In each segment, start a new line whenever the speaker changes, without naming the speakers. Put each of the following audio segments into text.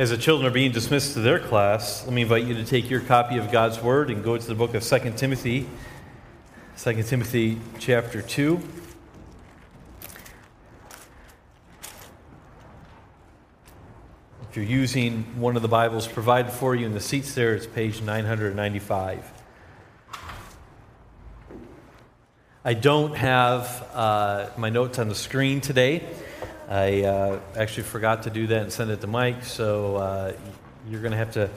As the children are being dismissed to their class, let me invite you to take your copy of God's Word and go to the book of 2 Timothy, 2 Timothy chapter 2. If you're using one of the Bibles provided for you in the seats there, it's page 995. I don't have uh, my notes on the screen today. I uh, actually forgot to do that and send it to Mike, so uh, you're going to have to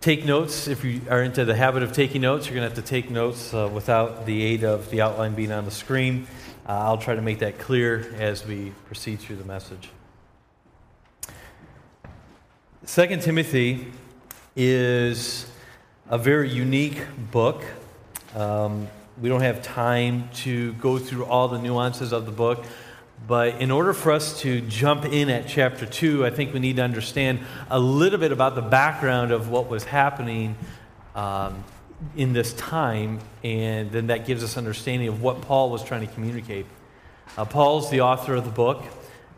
take notes. If you are into the habit of taking notes, you're going to have to take notes uh, without the aid of the outline being on the screen. Uh, I'll try to make that clear as we proceed through the message. Second Timothy is a very unique book. Um, we don't have time to go through all the nuances of the book. But in order for us to jump in at chapter 2, I think we need to understand a little bit about the background of what was happening um, in this time, and then that gives us understanding of what Paul was trying to communicate. Uh, Paul's the author of the book,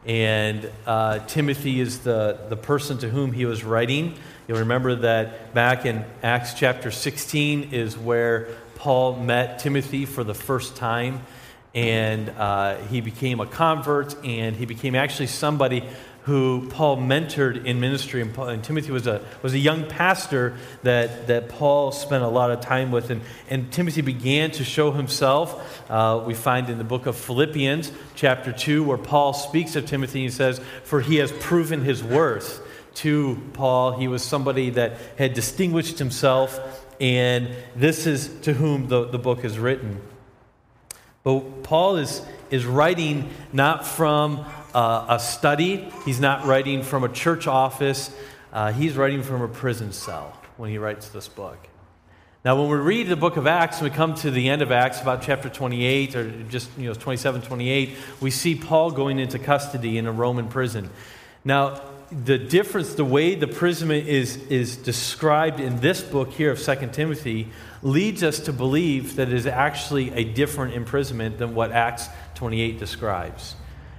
and uh, Timothy is the, the person to whom he was writing. You'll remember that back in Acts chapter 16 is where Paul met Timothy for the first time and uh, he became a convert, and he became actually somebody who Paul mentored in ministry. And, Paul, and, Timothy was a, was a young pastor that, that Paul spent a lot of time with. And, and Timothy began to show himself. Uh, we find in the book of Philippians, chapter 2, where Paul speaks of Timothy. He says, For he has proven his worth to Paul. He was somebody that had distinguished himself. And this is to whom the, the book is written. But Paul is, is writing not from uh, a study, he's not writing from a church office, uh, he's writing from a prison cell when he writes this book. Now, when we read the book of Acts, and we come to the end of Acts, about chapter 28, or just, you know, 27, 28, we see Paul going into custody in a Roman prison. Now, the difference, the way the prison is, is described in this book here of 2 Timothy, leads us to believe that it is actually a different imprisonment than what Acts 28 describes.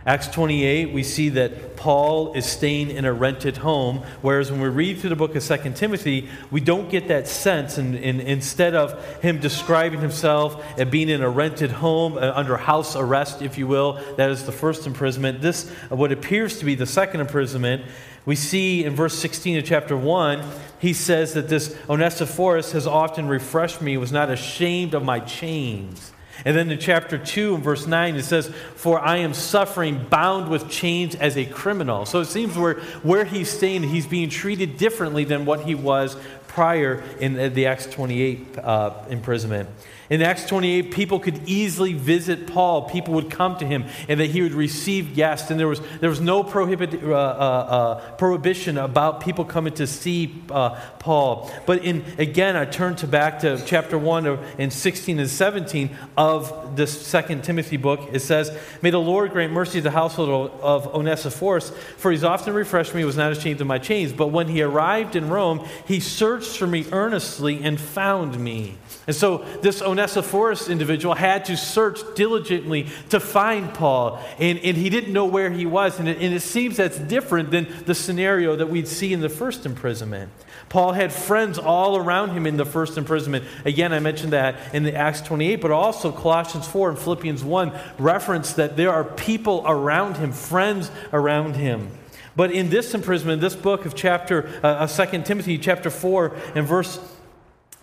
Acts 28, we see that Paul is staying in a rented home, whereas when we read through the book of 2 Timothy, we don't get that sense. And, and instead of him describing himself as being in a rented home, uh, under house arrest, if you will, that is the first imprisonment, this, what appears to be the second imprisonment, we see in verse 16 of chapter 1, he says that this Onesiphorus has often refreshed me, was not ashamed of my chains. And then in chapter 2 and verse 9, it says, For I am suffering, bound with chains as a criminal. So it seems where, where he's staying, he's being treated differently than what he was prior in the Acts 28 uh, imprisonment. In Acts 28, people could easily visit Paul. People would come to him and that he would receive guests. And there was, there was no prohibit, uh, uh, uh, prohibition about people coming to see uh, Paul. But in, again, I turn to back to chapter 1 and 16 and 17 of the second Timothy book. It says, May the Lord grant mercy to the household of Onesiphorus, for he's often refreshed me, was not ashamed of my chains. But when he arrived in Rome, he searched for me earnestly and found me. And so this Onesiphorus individual had to search diligently to find Paul, and, and he didn't know where he was. And it, and it seems that's different than the scenario that we'd see in the first imprisonment. Paul had friends all around him in the first imprisonment. Again, I mentioned that in the Acts 28, but also Colossians 4 and Philippians 1 reference that there are people around him, friends around him. But in this imprisonment, this book of chapter, uh, 2 Timothy chapter 4 and verse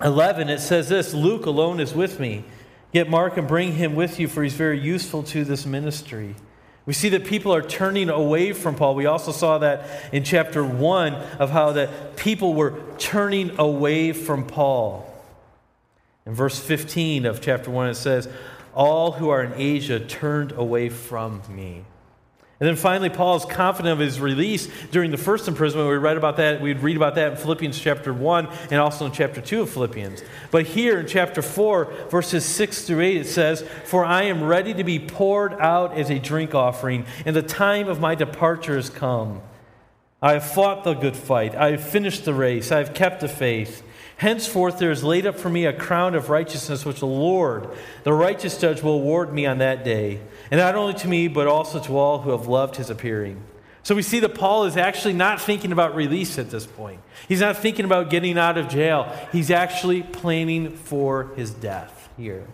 11, it says this Luke alone is with me. Get Mark and bring him with you, for he's very useful to this ministry. We see that people are turning away from Paul. We also saw that in chapter 1 of how that people were turning away from Paul. In verse 15 of chapter 1, it says, All who are in Asia turned away from me. And then finally, Paul is confident of his release during the first imprisonment. We read about that. We'd read about that in Philippians chapter 1 and also in chapter 2 of Philippians. But here in chapter 4, verses 6 through 8, it says, For I am ready to be poured out as a drink offering, and the time of my departure has come. I have fought the good fight. I have finished the race. I have kept the faith. Henceforth, there is laid up for me a crown of righteousness, which the Lord, the righteous judge, will award me on that day. And not only to me, but also to all who have loved his appearing. So we see that Paul is actually not thinking about release at this point. He's not thinking about getting out of jail. He's actually planning for his death here.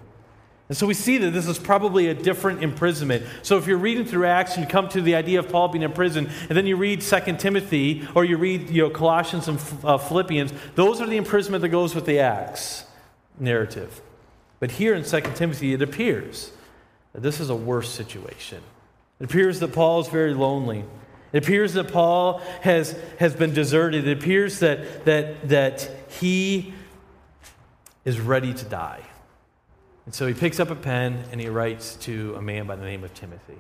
And so we see that this is probably a different imprisonment. So if you're reading through Acts and you come to the idea of Paul being in prison, and then you read 2 Timothy or you read you know, Colossians and uh, Philippians, those are the imprisonment that goes with the Acts narrative. But here in 2 Timothy, it appears this is a worse situation. It appears that Paul is very lonely. It appears that Paul has, has been deserted. It appears that, that, that he is ready to die. And so he picks up a pen and he writes to a man by the name of Timothy.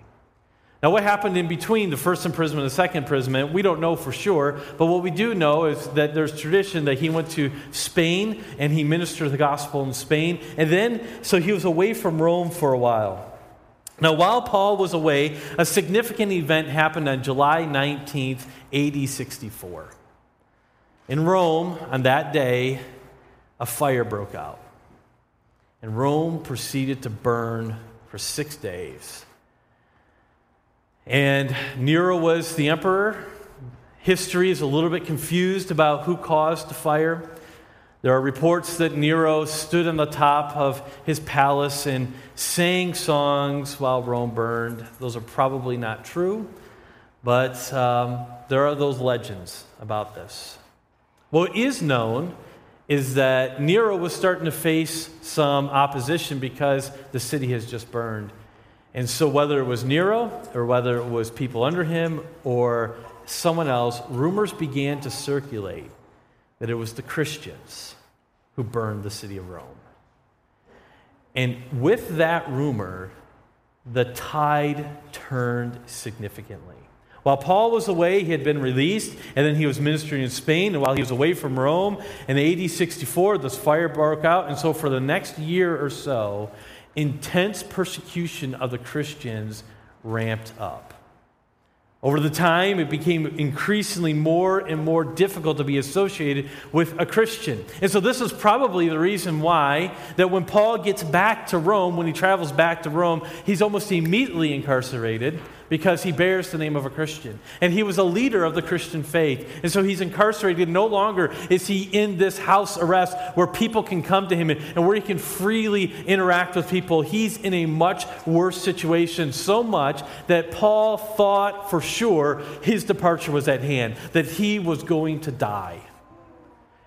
Now, what happened in between the first imprisonment and the second imprisonment, we don't know for sure, but what we do know is that there's tradition that he went to Spain and he ministered the gospel in Spain. And then, so he was away from Rome for a while. Now, while Paul was away, a significant event happened on July 19th, AD 64. In Rome, on that day, a fire broke out. And Rome proceeded to burn for six days. And Nero was the emperor. History is a little bit confused about who caused the fire. There are reports that Nero stood on the top of his palace and sang songs while Rome burned. Those are probably not true, but um, there are those legends about this. What is known is that Nero was starting to face some opposition because the city has just burned. And so, whether it was Nero or whether it was people under him or someone else, rumors began to circulate that it was the Christians who burned the city of Rome. And with that rumor, the tide turned significantly. While Paul was away, he had been released, and then he was ministering in Spain. And while he was away from Rome, in AD 64, this fire broke out. And so, for the next year or so, intense persecution of the Christians ramped up. Over the time, it became increasingly more and more difficult to be associated with a Christian. And so, this is probably the reason why that when Paul gets back to Rome, when he travels back to Rome, he's almost immediately incarcerated because he bears the name of a Christian. And he was a leader of the Christian faith. And so he's incarcerated. No longer is he in this house arrest where people can come to him and where he can freely interact with people. He's in a much worse situation, so much that Paul thought for sure his departure was at hand, that he was going to die.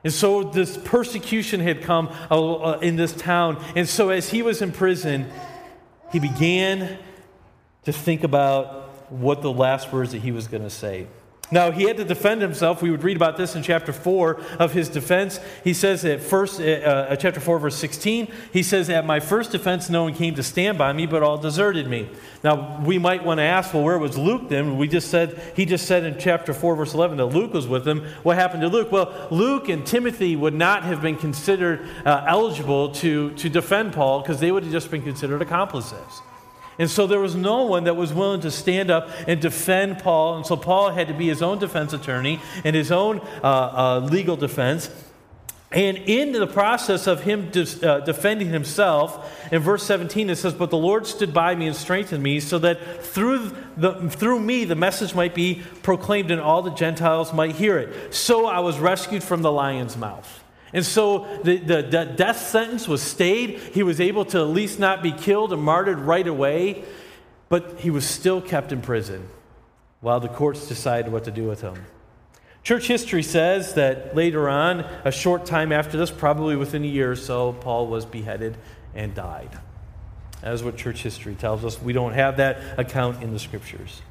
And so this persecution had come uh, in this town. And so as he was in prison, he began to think about what the last words that he was going to say. Now, he had to defend himself. We would read about this in chapter 4 of his defense. He says at first, uh, uh, chapter 4, verse 16, he says, At my first defense, no one came to stand by me, but all deserted me. Now, we might want to ask, well, where was Luke then? We just said, he just said in chapter 4, verse 11, that Luke was with him. What happened to Luke? Well, Luke and Timothy would not have been considered uh, eligible to, to defend Paul because they would have just been considered accomplices. And so there was no one that was willing to stand up and defend Paul. And so Paul had to be his own defense attorney and his own uh, uh, legal defense. And in the process of him de- uh, defending himself, in verse 17 it says, But the Lord stood by me and strengthened me, so that through, the, through me the message might be proclaimed and all the Gentiles might hear it. So I was rescued from the lion's mouth. And so the, the, the, death sentence was stayed. He was able to at least not be killed and martyred right away, but he was still kept in prison while the courts decided what to do with him. Church history says that later on, a short time after this, probably within a year or so, Paul was beheaded and died. That is what church history tells us. We don't have that account in the scriptures.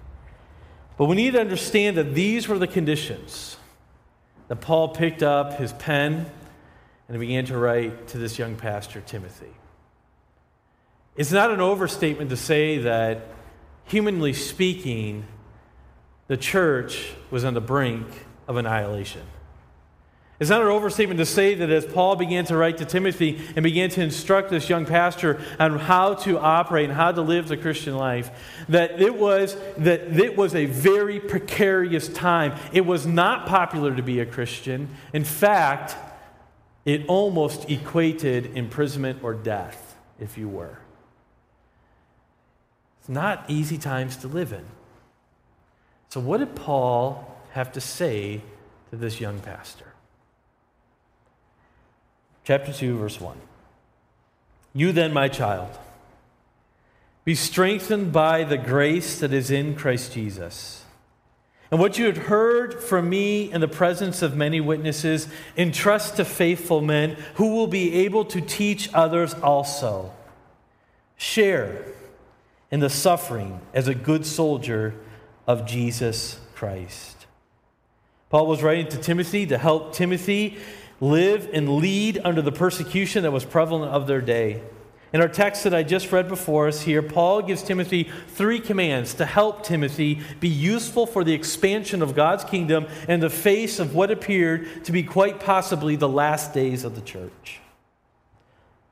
But we need to understand that these were the conditions that Paul picked up his pen and began to write to this young pastor, Timothy. It's not an overstatement to say that, humanly speaking, the church was on the brink of annihilation. It's not an overstatement to say that as Paul began to write to Timothy and began to instruct this young pastor on how to operate and how to live the Christian life, that it was that it was a very precarious time. It was not popular to be a Christian. In fact, it almost equated imprisonment or death, if you were. It's not easy times to live in. So, what did Paul have to say to this young pastor? Chapter 2, verse 1. You then, my child, be strengthened by the grace that is in Christ Jesus. And what you had heard from me in the presence of many witnesses, entrust to faithful men who will be able to teach others also. Share in the suffering as a good soldier of Jesus Christ. Paul was writing to Timothy to help Timothy live and lead under the persecution that was prevalent of their day. In our text that I just read before us here, Paul gives Timothy three commands to help Timothy be useful for the expansion of God's kingdom in the face of what appeared to be quite possibly the last days of the church.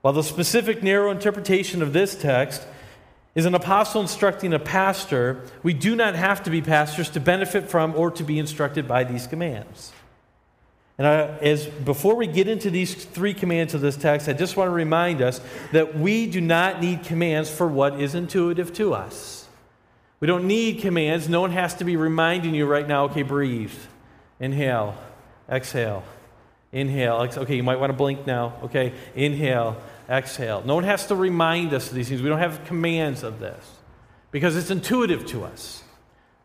While the specific narrow interpretation of this text is an apostle instructing a pastor, we do not have to be pastors to benefit from or to be instructed by these commands. And I, as before we get into these three commands of this text, I just want to remind us that we do not need commands for what is intuitive to us. We don't need commands. No one has to be reminding you right now, okay, breathe, inhale, exhale, inhale. Okay, you might want to blink now. Okay, inhale, exhale. No one has to remind us of these things. We don't have commands of this because it's intuitive to us.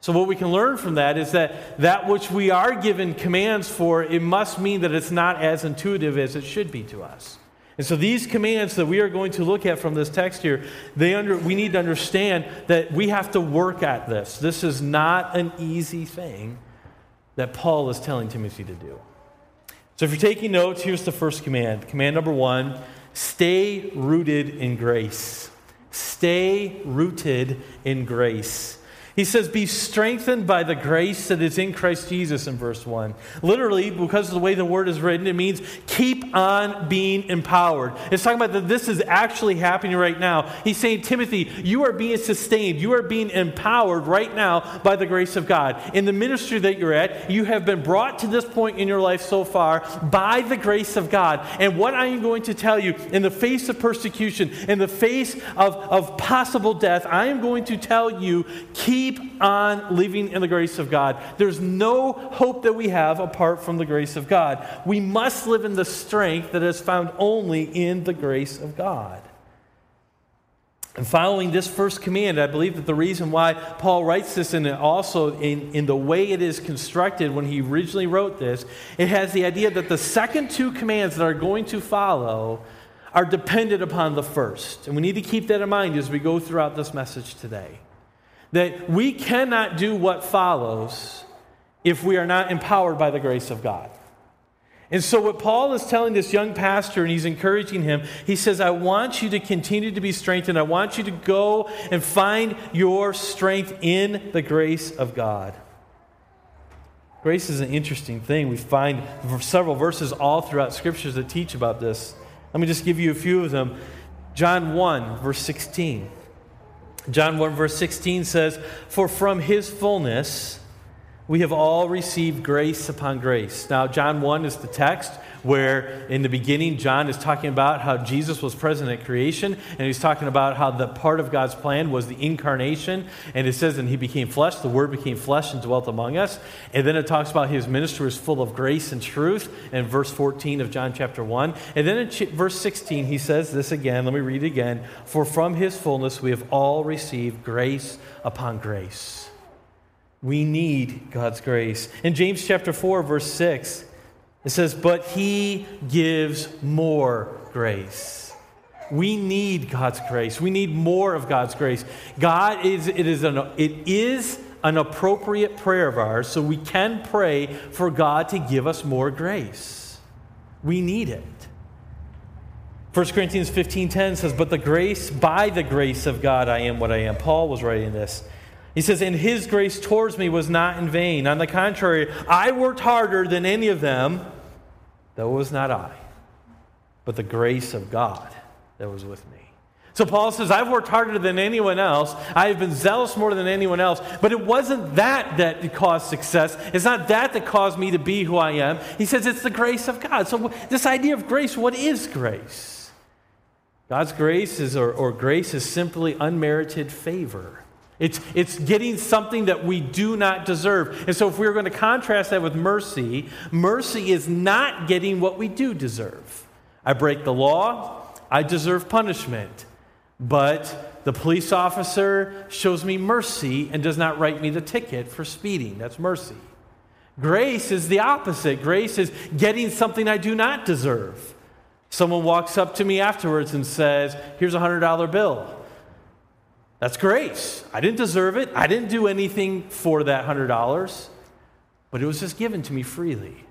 So, what we can learn from that is that that which we are given commands for, it must mean that it's not as intuitive as it should be to us. And so, these commands that we are going to look at from this text here, they under, we need to understand that we have to work at this. This is not an easy thing that Paul is telling Timothy to do. So, if you're taking notes, here's the first command. Command number one stay rooted in grace. Stay rooted in grace. He says, Be strengthened by the grace that is in Christ Jesus in verse 1. Literally, because of the way the word is written, it means keep on being empowered. It's talking about that this is actually happening right now. He's saying, Timothy, you are being sustained. You are being empowered right now by the grace of God. In the ministry that you're at, you have been brought to this point in your life so far by the grace of God. And what I am going to tell you, in the face of persecution, in the face of, of possible death, I am going to tell you, keep keep on living in the grace of God. There's no hope that we have apart from the grace of God. We must live in the strength that is found only in the grace of God. And following this first command, I believe that the reason why Paul writes this and also in, in the way it is constructed when he originally wrote this, it has the idea that the second two commands that are going to follow are dependent upon the first. And we need to keep that in mind as we go throughout this message today that we cannot do what follows if we are not empowered by the grace of God. And so, what Paul is telling this young pastor, and he's encouraging him, he says, I want you to continue to be strengthened. I want you to go and find your strength in the grace of God. Grace is an interesting thing. We find several verses all throughout scriptures that teach about this. Let me just give you a few of them. John 1, verse 16. John 1, verse 16 says, For from his fullness we have all received grace upon grace. Now, John 1 is the text where in the beginning, John is talking about how Jesus was present at creation, and he's talking about how the part of God's plan was the incarnation. And it says, and he became flesh, the word became flesh and dwelt among us. And then it talks about his ministry was full of grace and truth in verse 14 of John chapter 1. And then in verse 16, he says this again. Let me read it again. For from his fullness we have all received grace upon grace. We need God's grace. In James chapter 4, verse 6, it says, But he gives more grace. We need God's grace. We need more of God's grace. God is, it is an, it is an appropriate prayer of ours, so we can pray for God to give us more grace. We need it. 1 Corinthians 15:10 says, "But the grace by the grace of God I am what I am." Paul was writing this. He says, And his grace towards me was not in vain. On the contrary, I worked harder than any of them, it was not I, but the grace of God that was with me. So Paul says, I've worked harder than anyone else. I have been zealous more than anyone else. But it wasn't that that caused success. It's not that that caused me to be who I am. He says it's the grace of God. So, this idea of grace, what is grace? God's grace is, or, or grace is simply unmerited favor. It's, it's getting something that we do not deserve. And so, if we are going to contrast that with mercy, mercy is not getting what we do deserve. I break the law, I deserve punishment. But the police officer shows me mercy and does not write me the ticket for speeding. That's mercy. Grace is the opposite. Grace is getting something I do not deserve. Someone walks up to me afterwards and says, Here's a $100 bill. That's grace. I didn't deserve it. I didn't do anything for that $100, but it was just given to me freely.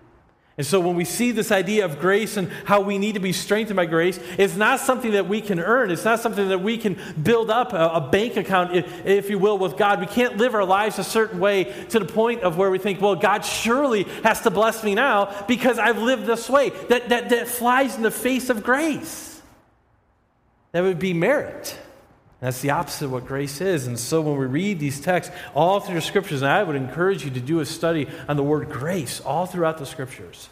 And so when we see this idea of grace and how we need to be strengthened by grace, it's not something that we can earn. It's not something that we can build up a, a, bank account, if, if you will, with God. We can't live our lives a certain way to the point of where we think, well, God surely has to bless me now because I've lived this way. That, that, that flies in the face of grace. That would be merit. That's the opposite of what grace is. And so when we read these texts all through the scriptures, and I would encourage you to do a study on the word grace all throughout the scriptures.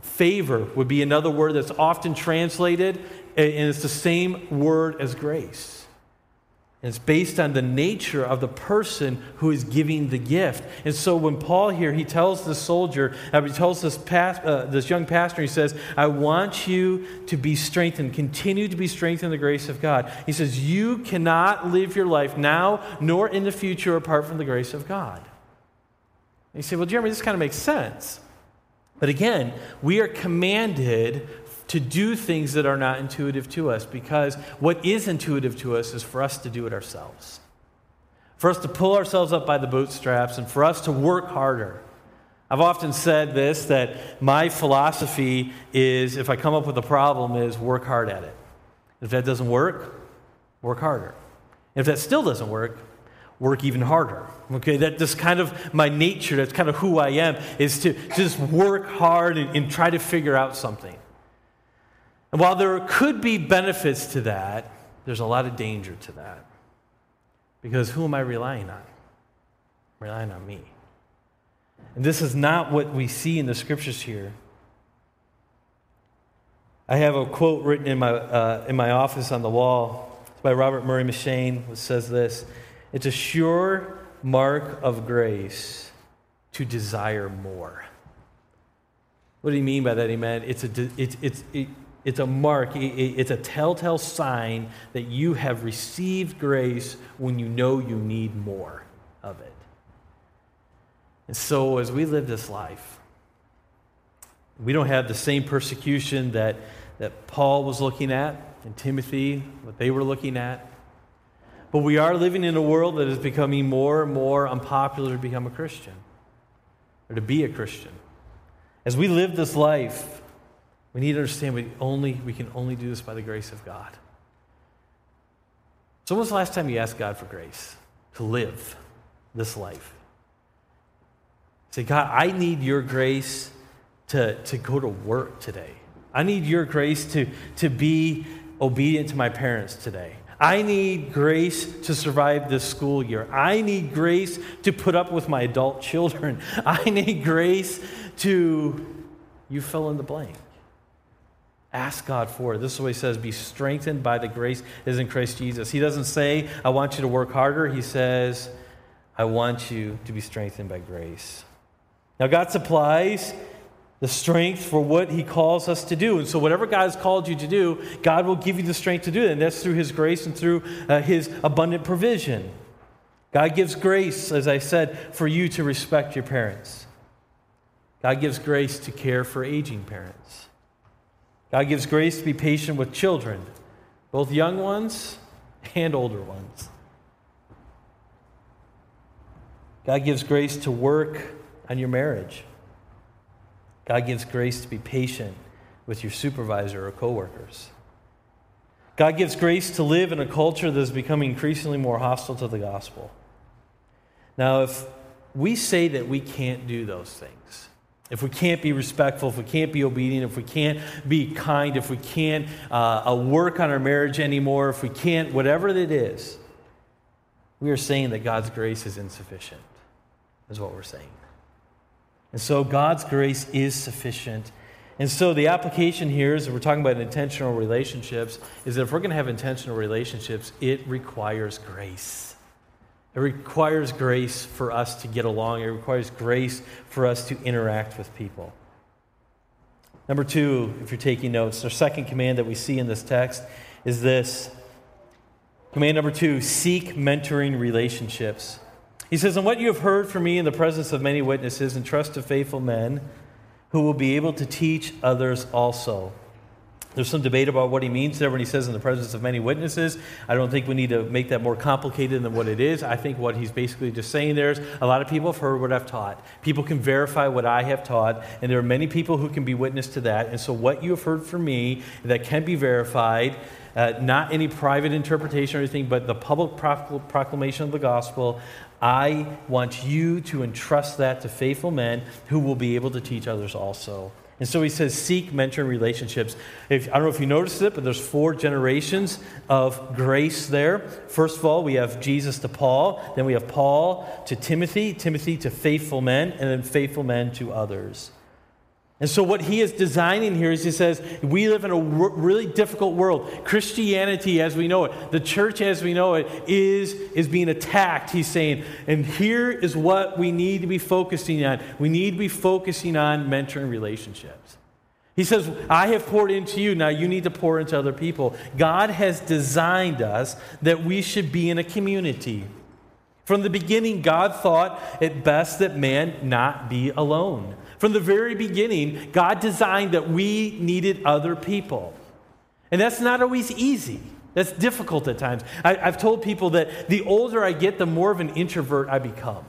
Favor would be another word that's often translated, and it's the same word as grace. It's based on the nature of the person who is giving the gift. And so when Paul here, he tells the soldier, uh, he tells this, past, uh, this young pastor, he says, I want you to be strengthened, continue to be strengthened in the grace of God. He says, You cannot live your life now nor in the future apart from the grace of God. And you say, Well, Jeremy, this kind of makes sense. But again, we are commanded to do things that are not intuitive to us because what is intuitive to us is for us to do it ourselves. For us to pull ourselves up by the bootstraps and for us to work harder. I've often said this that my philosophy is if I come up with a problem is work hard at it. If that doesn't work, work harder. If that still doesn't work, work even harder. Okay, that just kind of my nature, that's kind of who I am, is to just work hard and, and try to figure out something. And while there could be benefits to that, there's a lot of danger to that. Because who am I relying on? I'm relying on me. And this is not what we see in the scriptures here. I have a quote written in my, uh, in my office on the wall. It's by Robert Murray M'Cheyne, which says this It's a sure mark of grace to desire more. What do you mean by that, amen? It's, a, it's, it's, it, it's a mark, it's a telltale sign that you have received grace when you know you need more of it. And so, as we live this life, we don't have the same persecution that, that Paul was looking at and Timothy, what they were looking at. But we are living in a world that is becoming more and more unpopular to become a Christian or to be a Christian. As we live this life, we need to understand we, only, we can only do this by the grace of God. So, when was the last time you asked God for grace to live this life? Say, God, I need your grace to, to go to work today. I need your grace to, to be obedient to my parents today. I need grace to survive this school year. I need grace to put up with my adult children. I need grace to, you fill in the blank. Ask God for it. This is what he says be strengthened by the grace that is in Christ Jesus. He doesn't say, I want you to work harder. He says, I want you to be strengthened by grace. Now, God supplies the strength for what he calls us to do. And so, whatever God has called you to do, God will give you the strength to do it. And that's through his grace and through uh, his abundant provision. God gives grace, as I said, for you to respect your parents. God gives grace to care for aging parents. God gives grace to be patient with children, both young ones and older ones. God gives grace to work on your marriage. God gives grace to be patient with your supervisor or coworkers. God gives grace to live in a culture that is becoming increasingly more hostile to the gospel. Now, if we say that we can't do those things, if we can't be respectful, if we can't be obedient, if we can't be kind, if we can't uh, uh, work on our marriage anymore, if we can't, whatever it is, we are saying that God's grace is insufficient, is what we're saying. And so God's grace is sufficient. And so the application here is we're talking about intentional relationships, is that if we're going to have intentional relationships, it requires grace. It requires grace for us to get along, it requires grace for us to interact with people. Number two, if you're taking notes, our second command that we see in this text is this Command number two seek mentoring relationships. He says, And what you have heard from me in the presence of many witnesses, entrust to faithful men who will be able to teach others also. There's some debate about what he means there when he says in the presence of many witnesses. I don't think we need to make that more complicated than what it is. I think what he's basically just saying there is a lot of people have heard what I've taught. People can verify what I have taught, and there are many people who can be witness to that. And so, what you have heard from me that can be verified, uh, not any private interpretation or anything, but the public proclamation of the gospel, I want you to entrust that to faithful men who will be able to teach others also. And so he says, seek mentoring relationships. If, I don't know if you noticed it, but there's four generations of grace there. First of all, we have Jesus to Paul, then we have Paul to Timothy, Timothy to faithful men, and then faithful men to others. And so, what he is designing here is he says, we live in a really difficult world. Christianity, as we know it, the church as we know it, is, is being attacked. He's saying, and here is what we need to be focusing on. We need to be focusing on mentoring relationships. He says, I have poured into you, now you need to pour into other people. God has designed us that we should be in a community. From the beginning, God thought it best that man not be alone. From the very beginning, God designed that we needed other people. And that's not always easy. That's difficult at times. I, have told people that the older I get, the more of an introvert I become.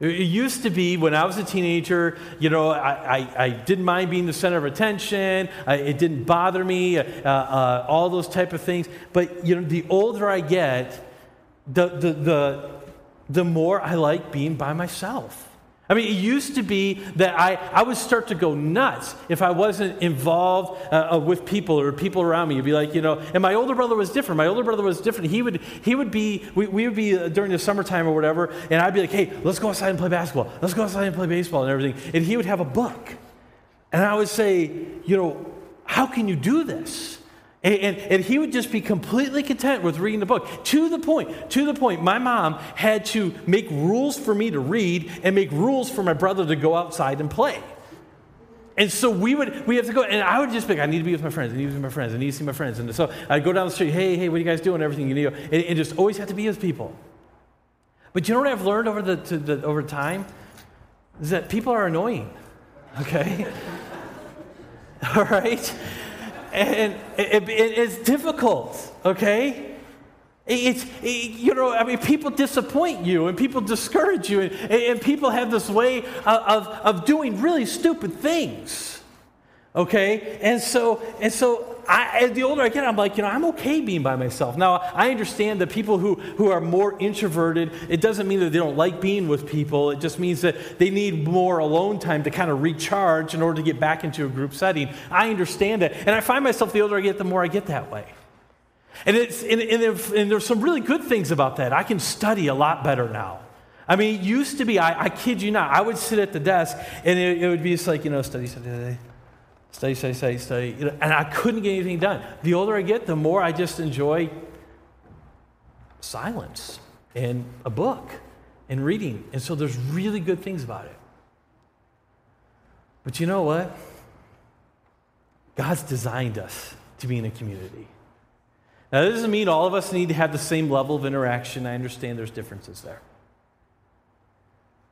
It used to be when I was a teenager, you know, I, I, I didn't mind being the center of attention. I, it didn't bother me, uh, uh, all those type of things. But, you know, the older I get, the, the, the, the more I like being by myself. I mean, it used to be that I, I would start to go nuts if I wasn't involved uh, uh, with people or people around me. You'd be like, you know, and my older brother was different. My older brother was different. He would, he would be, we, we would be uh, during the summertime or whatever, and I'd be like, hey, let's go outside and play basketball. Let's go outside and play baseball and everything. And he would have a book. And I would say, you know, how can you do this? And, and, and, he would just be completely content with reading the book. To the point, to the point, my mom had to make rules for me to read and make rules for my brother to go outside and play. And so we would we have to go, and I would just be like, I need to be with my friends, I need to be with my friends, I need to see my friends. And so I'd go down the street, hey, hey, what are you guys doing? Everything you know, and, and just always have to be with people. But you know what I've learned over the, the over time? Is that people are annoying. Okay? All right? And it, it, it's difficult, okay? It's, it, you know, I mean, people disappoint you and people discourage you, and, and people have this way of, of, of doing really stupid things, okay? And so, and so I, the older I get, I'm like, you know, I'm okay being by myself. Now, I understand that people who, who are more introverted, it doesn't mean that they don't like being with people. It just means that they need more alone time to kind of recharge in order to get back into a group setting. I understand that. And I find myself, the older I get, the more I get that way. And, it's, and, and, and there's some really good things about that. I can study a lot better now. I mean, it used to be, I, I kid you not, I would sit at the desk and it, it would be just like, you know, study, study, study study, study, study, study. And I couldn't get anything done. The older I get, the more I just enjoy silence and a book and reading. And so there's really good things about it. But you know what? God's designed us to be in a community. Now, that doesn't mean all of us need to have the same level of interaction. I understand there's differences there.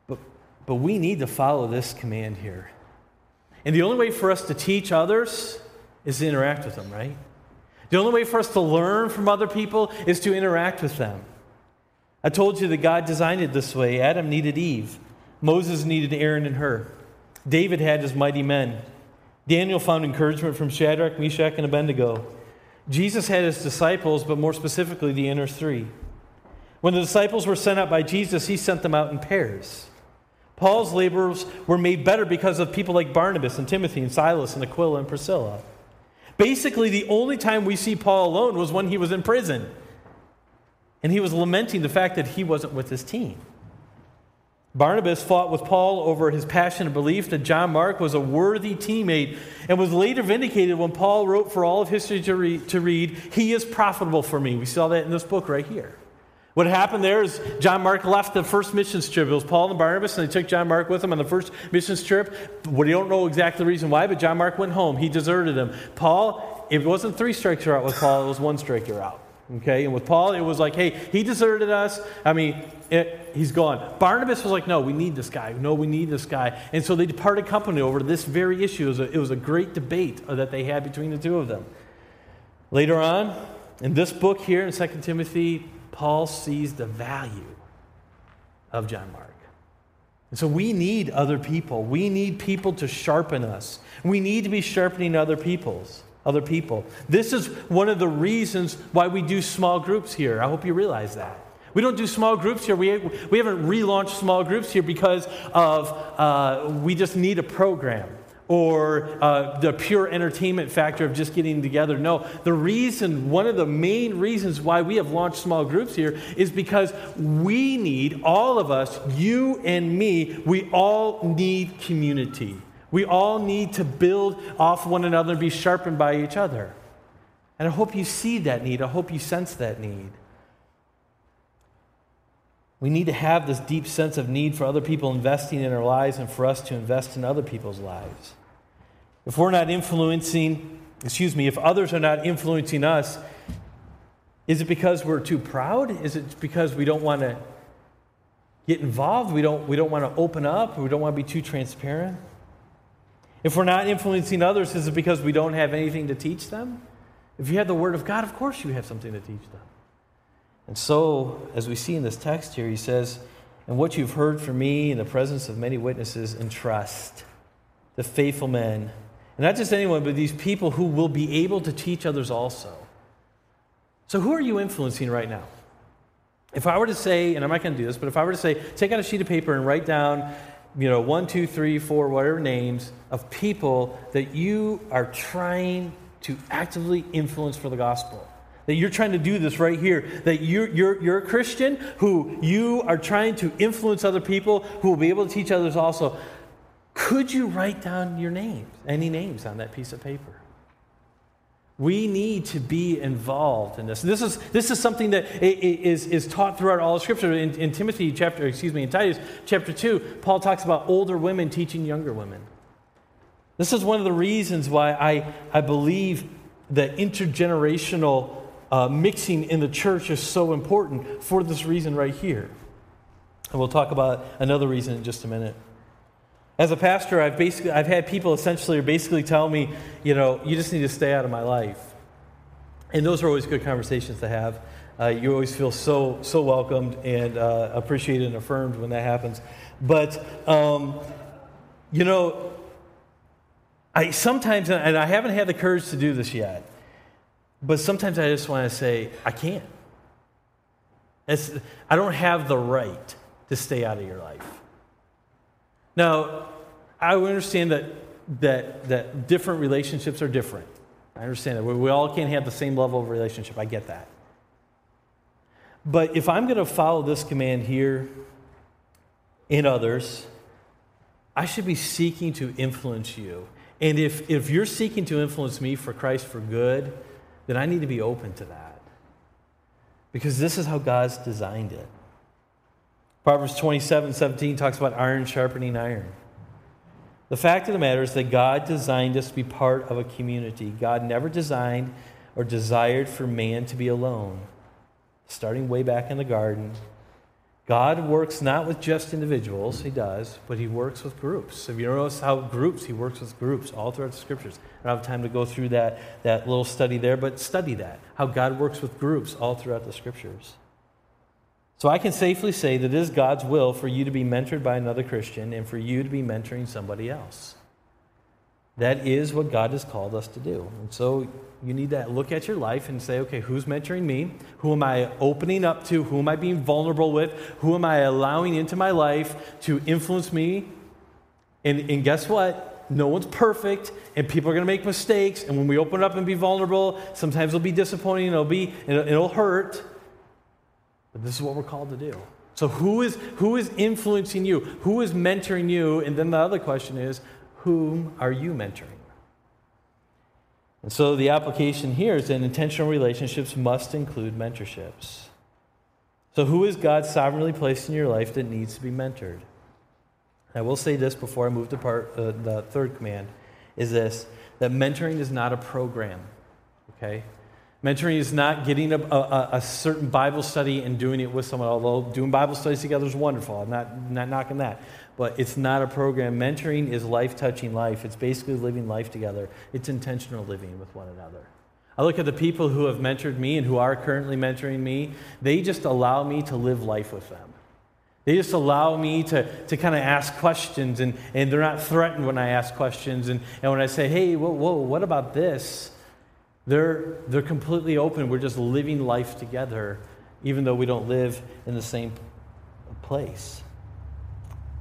But, but we need to follow this command here. And the only way for us to teach others is to interact with them, right? The only way for us to learn from other people is to interact with them. I told you that God designed it this way. Adam needed Eve, Moses needed Aaron and Hur, David had his mighty men. Daniel found encouragement from Shadrach, Meshach, and Abednego. Jesus had his disciples, but more specifically, the inner three. When the disciples were sent out by Jesus, he sent them out in pairs. Paul's labors were made better because of people like Barnabas and Timothy and Silas and Aquila and Priscilla. Basically, the only time we see Paul alone was when he was in prison. And he was lamenting the fact that he wasn't with his team. Barnabas fought with Paul over his passionate belief that John Mark was a worthy teammate and was later vindicated when Paul wrote for all of history to read, to read He is profitable for me. We saw that in this book right here. What happened there is John Mark left the first missions trip. It was Paul and Barnabas, and they took John Mark with them on the first missions trip. We don't know exactly the reason why, but John Mark went home. He deserted them. Paul, it wasn't three strikes you're out with Paul, it was one strike you're out. Okay, and with Paul, it was like, hey, he deserted us. I mean, it, he's gone. Barnabas was like, no, we need this guy. No, we need this guy. And so they departed company over this very issue. It was a, it was a great debate that they had between the two of them. Later on, in this book here in 2 Timothy, Paul sees the value of John Mark. And so we need other people. We need people to sharpen us. We need to be sharpening other people's other people. This is one of the reasons why we do small groups here. I hope you realize that. We don't do small groups here. We, we haven't relaunched small groups here because of uh, we just need a program or uh, the pure entertainment factor of just getting together. No, the reason, one of the main reasons why we have launched small groups here is because we need, all of us, you and me, we all need community. We all need to build off one another and be sharpened by each other. And I hope you see that need. I hope you sense that need. We need to have this deep sense of need for other people investing in our lives and for us to invest in other people's lives. If we're not influencing, excuse me, if others are not influencing us, is it because we're too proud? Is it because we don't want to get involved? We don't, we don't want to open up? We don't want to be too transparent? If we're not influencing others, is it because we don't have anything to teach them? If you have the Word of God, of course you have something to teach them. And so, as we see in this text here, he says, And what you've heard from me in the presence of many witnesses, entrust the faithful men and not just anyone, but these people who will be able to teach others also. So, who are you influencing right now? If I were to say, and I'm not going to do this, but if I were to say, take out a sheet of paper and write down, you know, one, two, three, four, whatever names of people that you are trying to actively influence for the gospel. That you're trying to do this right here. That you're, you're, you're a Christian who you are trying to influence other people who will be able to teach others also. Could you write down your names, any names on that piece of paper? We need to be involved in this. This is, this is something that is, is taught throughout all of Scripture. In, in Timothy chapter, excuse me, in Titus chapter 2, Paul talks about older women teaching younger women. This is one of the reasons why I, I believe that intergenerational uh, mixing in the church is so important for this reason right here. And we'll talk about another reason in just a minute. As a pastor, I've, basically, I've had people essentially basically tell me, you know, you just need to stay out of my life. And those are always good conversations to have. Uh, you always feel so, so welcomed and uh, appreciated and affirmed when that happens. But, um, you know, I sometimes, and I haven't had the courage to do this yet, but sometimes I just want to say, I can't. It's, I don't have the right to stay out of your life. Now, I understand that, that, that different relationships are different. I understand that. We, all can't have the same level of relationship. I get that. But if I'm going to follow this command here in others, I should be seeking to influence you. And if, if you're seeking to influence me for Christ for good, then I need to be open to that. Because this is how God's designed it. Proverbs 27 17 talks about iron sharpening iron. The fact of the matter is that God designed us to be part of a community. God never designed or desired for man to be alone. Starting way back in the garden, God works not with just individuals, He does, but He works with groups. If you notice how groups, He works with groups all throughout the scriptures. I don't have time to go through that, that little study there, but study that, how God works with groups all throughout the scriptures. So I can safely say that it is God's will for you to be mentored by another Christian and for you to be mentoring somebody else. That is what God has called us to do. And so you need to look at your life and say, okay, who's mentoring me? Who am I opening up to? Who am I being vulnerable with? Who am I allowing into my life to influence me? And, and guess what? No one's perfect, and people are going to make mistakes. And when we open up and be vulnerable, sometimes it'll be disappointing, it'll, be, it'll, it'll hurt. But this is what we're called to do. So, who is, who is influencing you? Who is mentoring you? And then the other question is, whom are you mentoring? And so the application here is that intentional relationships must include mentorships. So, who is God sovereignly placed in your life that needs to be mentored? I will say this before I move to part, uh, the third command is this that mentoring is not a program, okay? Mentoring is not getting a, a, a, certain Bible study and doing it with someone, although doing Bible studies together is wonderful. I'm not, not knocking that. But it's not a program. Mentoring is life touching life. It's basically living life together, it's intentional living with one another. I look at the people who have mentored me and who are currently mentoring me, they just allow me to live life with them. They just allow me to, to kind of ask questions, and, and they're not threatened when I ask questions. And, and when I say, hey, whoa, whoa, what about this? They're, they're completely open. We're just living life together, even though we don't live in the same place.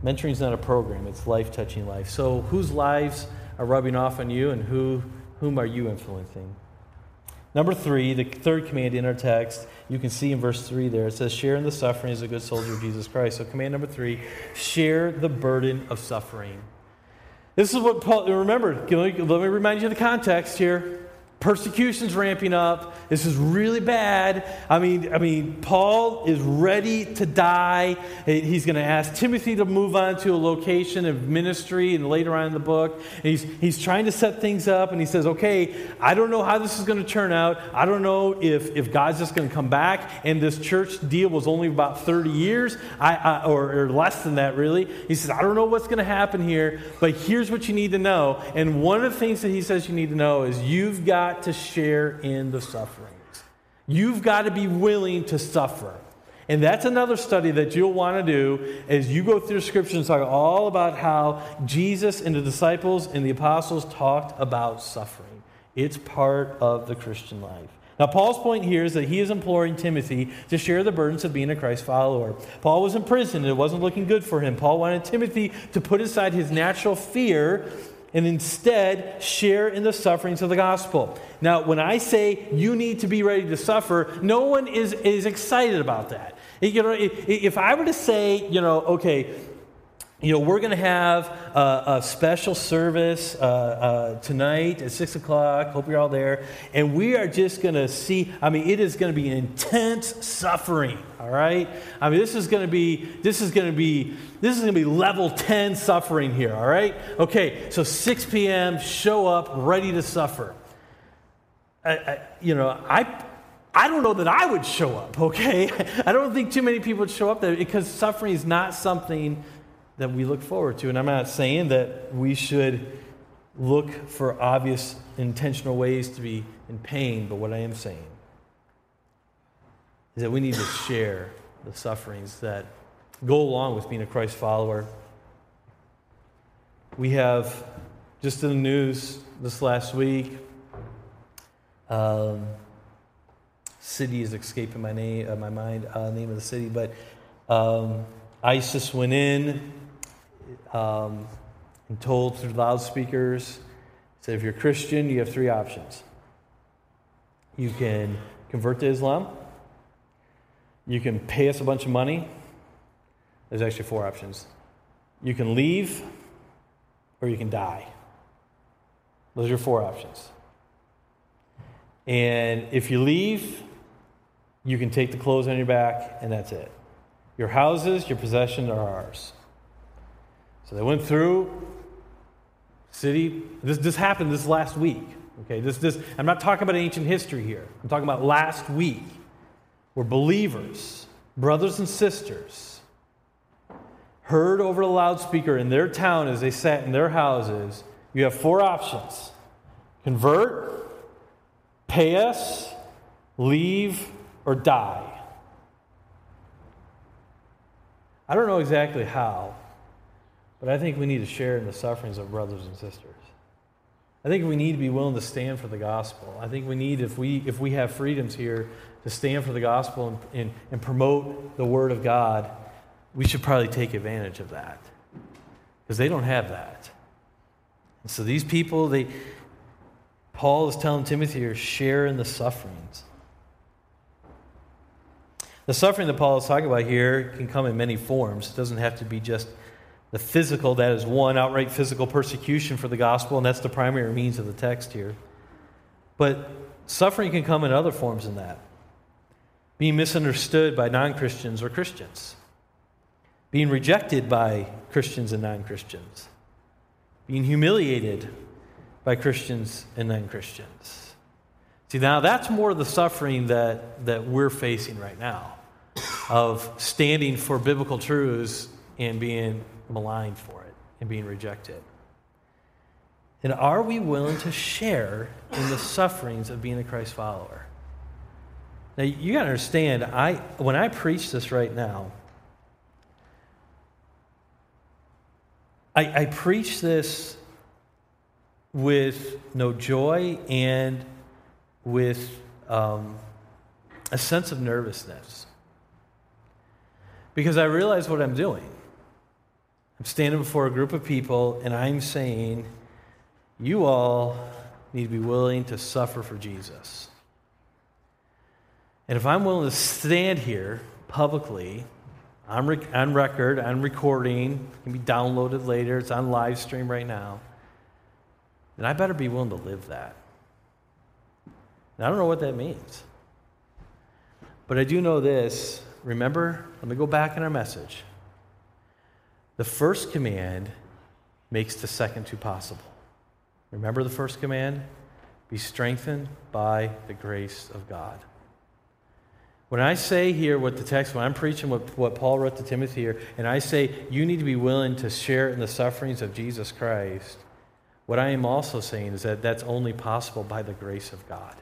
Mentoring is not a program, it's life touching life. So, whose lives are rubbing off on you, and who, whom are you influencing? Number three, the third command in our text, you can see in verse three there, it says, Share in the suffering as a good soldier of Jesus Christ. So, command number three, share the burden of suffering. This is what Paul, remember, let me remind you of the context here persecution's ramping up. This is really bad. I mean i mean paul is ready to die. He's going to ask timothy to move on to a location of ministry and later on in the book. He's, he's trying to set things up and he says okay i don't know how this is going to turn out. I don't know if, if god's just going to come back and this church deal was only about 30 years I, I or, or less than that really. He says i don't know what's going to happen here but here's what you need to know. And one of the things that he says you need to know is you've got got to share in the sufferings. You've got to be willing to suffer. And that's another study that you'll want to do as you go through scripture and talk all about how Jesus and the disciples and the apostles talked about suffering. It's part of the Christian life. Now, Paul's point here is that he is imploring Timothy to share the burdens of being a Christ follower. Paul was in prison, and it wasn't looking good for him. Paul wanted Timothy to put aside his natural fear and instead share in the sufferings of the gospel. Now, when I say you need to be ready to suffer, no one is, is excited about that. You know, if I were to say, you know, okay, you know, we're going to have a, a special service uh, uh, tonight at 6 o'clock. Hope you're all there. And we are just going to see, I mean, it is going to be intense suffering, all right? I mean, this is going to be, this is going to be, this is going to be level 10 suffering here, all right? Okay, so 6 p.m., show up, ready to suffer. I, I, you know, I, I don't know that I would show up, okay? I don't think too many people would show up there because suffering is not something that we look forward to. And I'm not saying that we should look for obvious intentional ways to be in pain, but what I am saying is that we need to share the sufferings that go along with being a Christ follower. We have just in the news this last week, um, city is escaping my name, uh, my mind, uh, name of the city, but um, ISIS went in um, and told through loudspeakers said if you're Christian, you have three options. You can convert to Islam, you can pay us a bunch of money. There's actually four options. You can leave, or you can die. Those are your four options. And if you leave, you can take the clothes on your back, and that's it. Your houses, your possessions are ours. So they went through city. This, this happened this last week. Okay, this, this, I'm not talking about ancient history here. I'm talking about last week where believers, brothers and sisters, heard over the loudspeaker in their town as they sat in their houses you have four options convert, pay us, leave, or die. I don't know exactly how, but I think we need to share in the sufferings of brothers and sisters. I think we need to be willing to stand for the gospel. I think we need, if we, if we have freedoms here, to stand for the gospel and, and, and promote the word of God. We should probably take advantage of that because they don't have that. And so these people, they, Paul is telling Timothy here, share in the sufferings. The suffering that Paul is talking about here can come in many forms. It doesn't have to be just the physical, that is one, outright physical persecution for the gospel, and that's the primary means of the text here. But suffering can come in other forms than that. being misunderstood by non Christians or Christians, being rejected by Christians and non Christians, being humiliated by Christians and non Christians. See, now that's more the suffering that, that we're facing right now of standing for biblical truths and being maligned for it and being rejected. And are we willing to share in the sufferings of being a Christ follower? Now, you got to understand, I, when I preach this right now, I, I preach this with no joy and with um, a sense of nervousness. Because I realize what I'm doing. I'm standing before a group of people and I'm saying, you all need to be willing to suffer for Jesus. And if I'm willing to stand here publicly, on, rec- on record, on recording, can be downloaded later, it's on live stream right now, then I better be willing to live that. And I don't know what that means. But I do know this. Remember, let me go back in our message. The first command makes the second two possible. Remember the first command? Be strengthened by the grace of God. When I say here what the text, when I'm preaching what, what Paul wrote to Timothy here, and I say you need to be willing to share in the sufferings of Jesus Christ, what I am also saying is that that's only possible by the grace of God.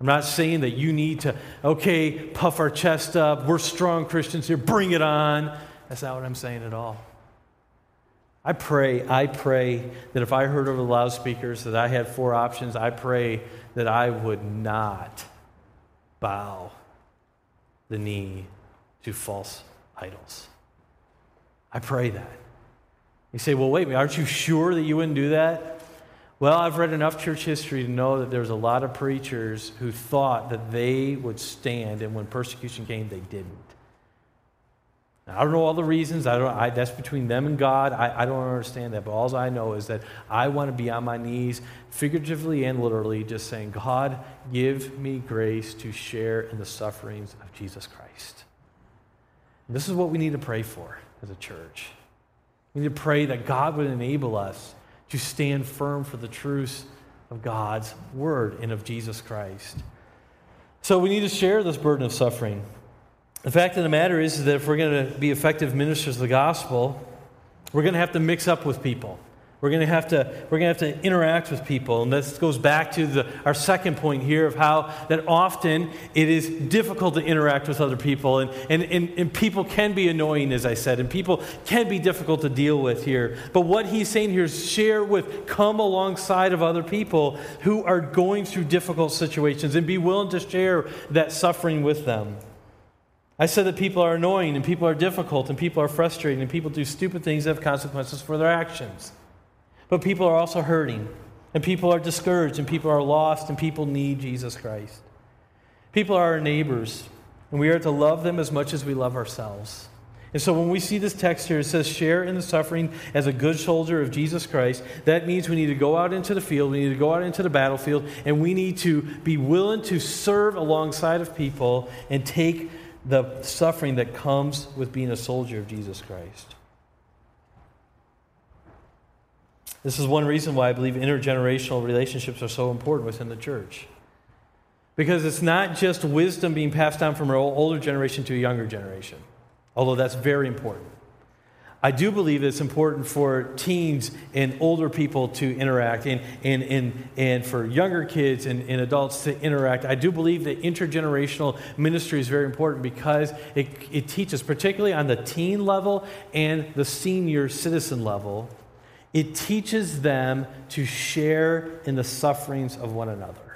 I'm not saying that you need to, okay, puff our chest up, we're strong Christians here, bring it on. That's not what I'm saying at all. I pray, I pray that if I heard over the loudspeakers that I had four options, I pray that I would not bow the knee to false idols. I pray that. You say, well, wait, aren't you sure that you wouldn't do that? Well, I've read enough church history to know that there's a lot of preachers who thought that they would stand, and when persecution came, they didn't. I don't know all the reasons. I don't, I, that's between them and God. I, I don't understand that. But all I know is that I want to be on my knees, figuratively and literally, just saying, God, give me grace to share in the sufferings of Jesus Christ. And this is what we need to pray for as a church. We need to pray that God would enable us to stand firm for the truths of God's word and of Jesus Christ. So we need to share this burden of suffering. The fact of the matter is, that if we're going to be effective ministers of the gospel, we're going to have to mix up with people. We're going to have to, we're going to, have to interact with people. And this goes back to the, our second point here of how that often it is difficult to interact with other people. And, and, and, and people can be annoying, as I said, and people can be difficult to deal with here. But what he's saying here is share with, come alongside of other people who are going through difficult situations and be willing to share that suffering with them. I said that people are annoying and people are difficult and people are frustrating and people do stupid things that have consequences for their actions. But people are also hurting and people are discouraged and people are lost and people need Jesus Christ. People are our neighbors and we are to love them as much as we love ourselves. And so when we see this text here, it says, share in the suffering as a good soldier of Jesus Christ. That means we need to go out into the field, we need to go out into the battlefield, and we need to be willing to serve alongside of people and take the suffering that comes with being a soldier of Jesus Christ. This is one reason why I believe intergenerational relationships are so important within the church. Because it's not just wisdom being passed down from an older generation to a younger generation, although that's very important. I do believe it's important for teens and older people to interact and, and, and, and for younger kids and, and adults to interact. I do believe that intergenerational ministry is very important because it, it teaches, particularly on the teen level and the senior citizen level, it teaches them to share in the sufferings of one another.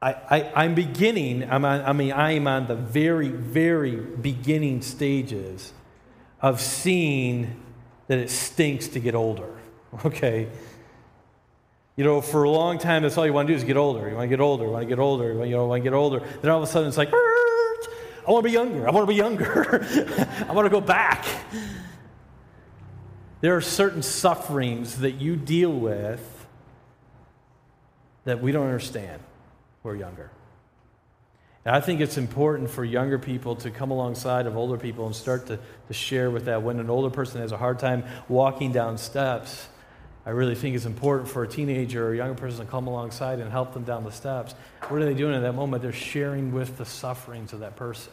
I, I, am beginning, I'm on, I mean, I am on the very, very beginning stages of seeing that it stinks to get older. Okay? You know, for a long time, that's all you want to do is get older. You want to get older, you want to get older, you, know, want to get older. Then all of a sudden, it's like, I want to be younger. I want to be younger. I want to go back. There are certain sufferings that you deal with that we don't understand younger. And I think it's important for younger people to come alongside of older people and start to, to share with that. When an older person has a hard time walking down steps, I really think it's important for a teenager or a younger person to come alongside and help them down the steps. What are they doing at that moment? They're sharing with the sufferings of that person.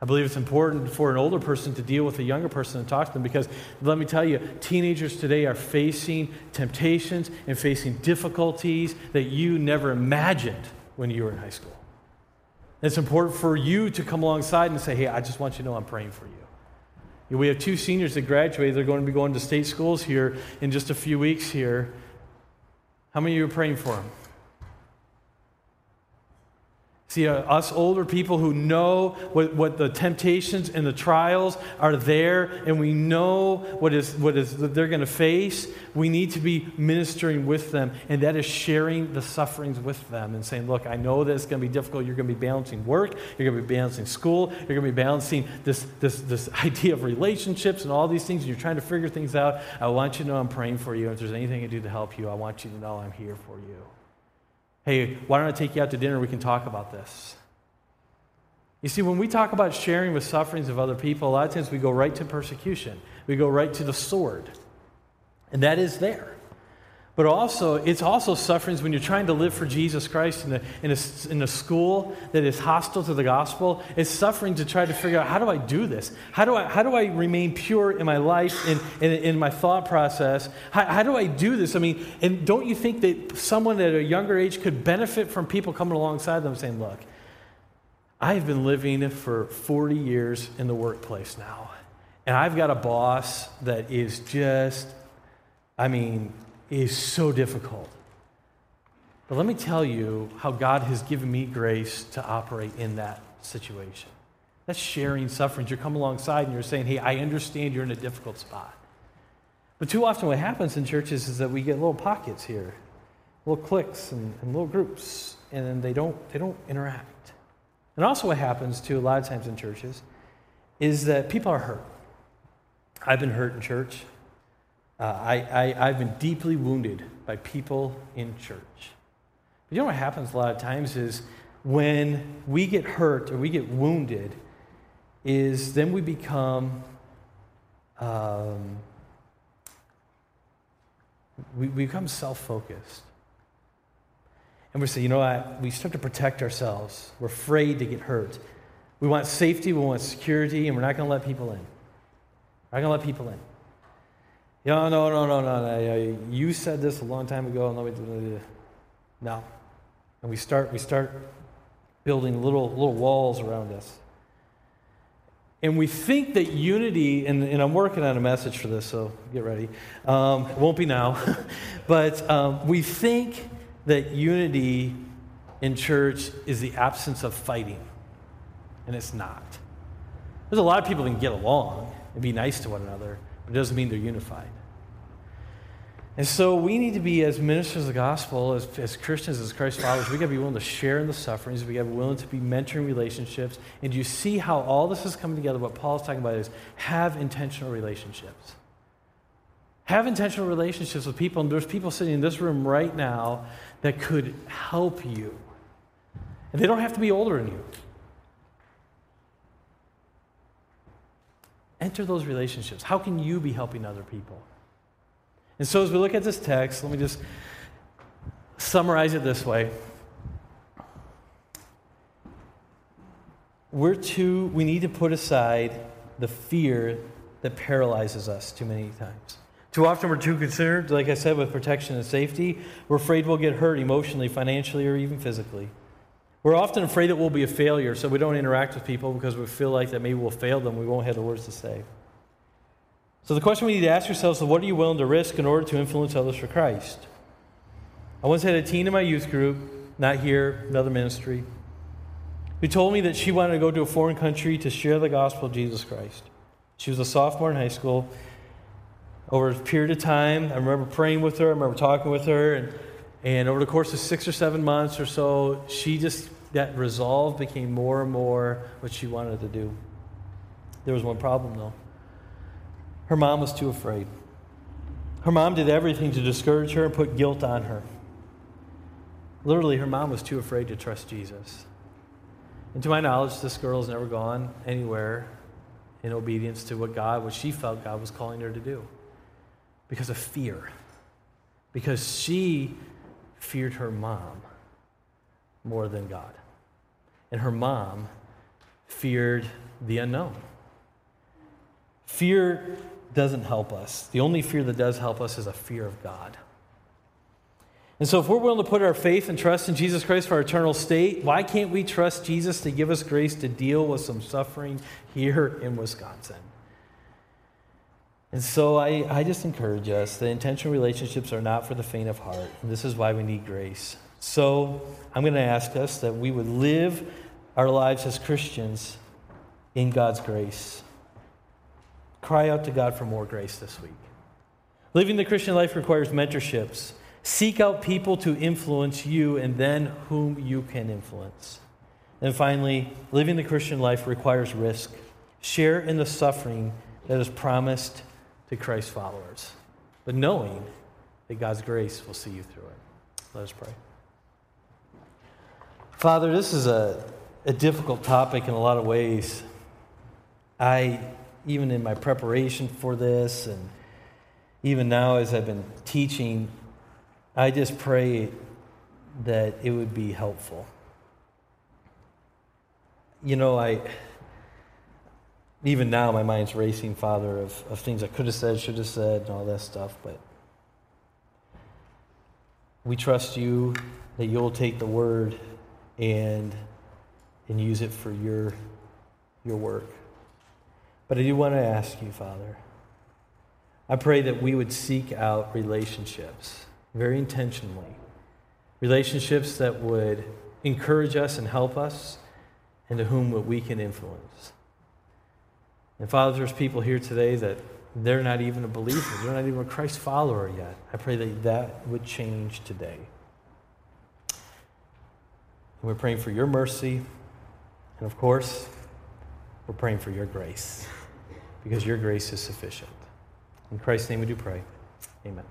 I believe it's important for an older person to deal with a younger person and talk to them because let me tell you, teenagers today are facing temptations and facing difficulties that you never imagined when you were in high school. It's important for you to come alongside and say, hey, I just want you to know I'm praying for you. We have two seniors that graduated. They're going to be going to state schools here in just a few weeks here. How many of you are praying for them? See, uh, us older people who know what, what the temptations and the trials are there, and we know what is what is that they're going to face. We need to be ministering with them, and that is sharing the sufferings with them and saying, "Look, I know that it's going to be difficult. You're going to be balancing work. You're going to be balancing school. You're going to be balancing this this this idea of relationships and all these things. And you're trying to figure things out. I want you to know I'm praying for you. If there's anything I can do to help you, I want you to know I'm here for you." Hey, why don't I take you out to dinner? We can talk about this. You see, when we talk about sharing the sufferings of other people, a lot of times we go right to persecution. We go right to the sword. And that is there. But also, it's also sufferings when you're trying to live for Jesus Christ in a, in, a, in a school that is hostile to the gospel. It's suffering to try to figure out how do I do this? How do I, how do I remain pure in my life, in, in, in my thought process? How, how do I do this? I mean, and don't you think that someone at a younger age could benefit from people coming alongside them saying, look, I've been living for 40 years in the workplace now, and I've got a boss that is just, I mean, is so difficult. But let me tell you how God has given me grace to operate in that situation. That's sharing sufferings. You come alongside and you're saying, hey, I understand you're in a difficult spot. But too often, what happens in churches is that we get little pockets here, little cliques and, and little groups, and then they don't, they don't interact. And also, what happens too, a lot of times in churches, is that people are hurt. I've been hurt in church. Uh, I, I, I've been deeply wounded by people in church. But you know what happens a lot of times is when we get hurt or we get wounded, is then we become um, we, we become self-focused. And we say, you know what? We start to protect ourselves. We're afraid to get hurt. We want safety, we want security, and we're not going to let people in. We're not going to let people in. No, no, no, no, no, no. You said this a long time ago, and let me no. And we start, we start building little, little walls around us. And we think that unity, and, and I'm working on a message for this, so get ready. Um, it won't be now. but um, we think that unity in church is the absence of fighting, and it's not. There's a lot of people that can get along and be nice to one another, but it doesn't mean they're unified. And so we need to be, as ministers of the gospel, as, as Christians, as Christ followers, we got to be willing to share in the sufferings. We got to be willing to be mentoring relationships. And you see how all this is coming together? What Paul's talking about is have intentional relationships. Have intentional relationships with people. And there's people sitting in this room right now that could help you. And they don't have to be older than you. Enter those relationships. How can you be helping other people? And so, as we look at this text, let me just summarize it this way. We're too, we need to put aside the fear that paralyzes us too many times. Too often we're too concerned, like I said, with protection and safety. We're afraid we'll get hurt emotionally, financially, or even physically. We're often afraid that we'll be a failure, so we don't interact with people because we feel like that maybe we'll fail them. We won't have the words to say. So the question we need to ask ourselves is what are you willing to risk in order to influence others for Christ? I once had a teen in my youth group, not here, another ministry, who told me that she wanted to go to a foreign country to share the gospel of Jesus Christ. She was a sophomore in high school. Over a period of time, I remember praying with her, I remember talking with her, and, and over the course of six or seven months or so, she just, that resolve became more and more what she wanted to do. There was one problem, though. Her mom was too afraid. Her mom did everything to discourage her and put guilt on her. Literally, her mom was too afraid to trust Jesus. And to my knowledge, this girl has never gone anywhere in obedience to what God, what she felt God was calling her to do because of fear. Because she feared her mom more than God. And her mom feared the unknown. Fear doesn't help us. The only fear that does help us is a fear of God. And so, if we're willing to put our faith and trust in Jesus Christ for our eternal state, why can't we trust Jesus to give us grace to deal with some suffering here in Wisconsin? And so, I, I just encourage us that intentional relationships are not for the faint of heart. And this is why we need grace. So, I'm going to ask us that we would live our lives as Christians in God's grace. Cry out to God for more grace this week. Living the Christian life requires mentorships. Seek out people to influence you and then whom you can influence. And finally, living the Christian life requires risk. Share in the suffering that is promised to Christ's followers, but knowing that God's grace will see you through it. Let us pray. Father, this is a, a difficult topic in a lot of ways. I, even in my preparation for this, and even now as I've been teaching, I just pray that it would be helpful. You know, I even now my mind's racing, Father, of, of things I could have said, should have said, and all that stuff, but we trust you that you'll take the word and and use it for your your work. But I do want to ask you, Father. I pray that we would seek out relationships very intentionally. Relationships that would encourage us and help us, and to whom we can influence. And Father, there's people here today that they're not even a believer, they're not even a Christ follower yet. I pray that that would change today. We're praying for your mercy, and of course, we're praying for your grace, because your grace is sufficient. In Christ's name we do pray. Amen.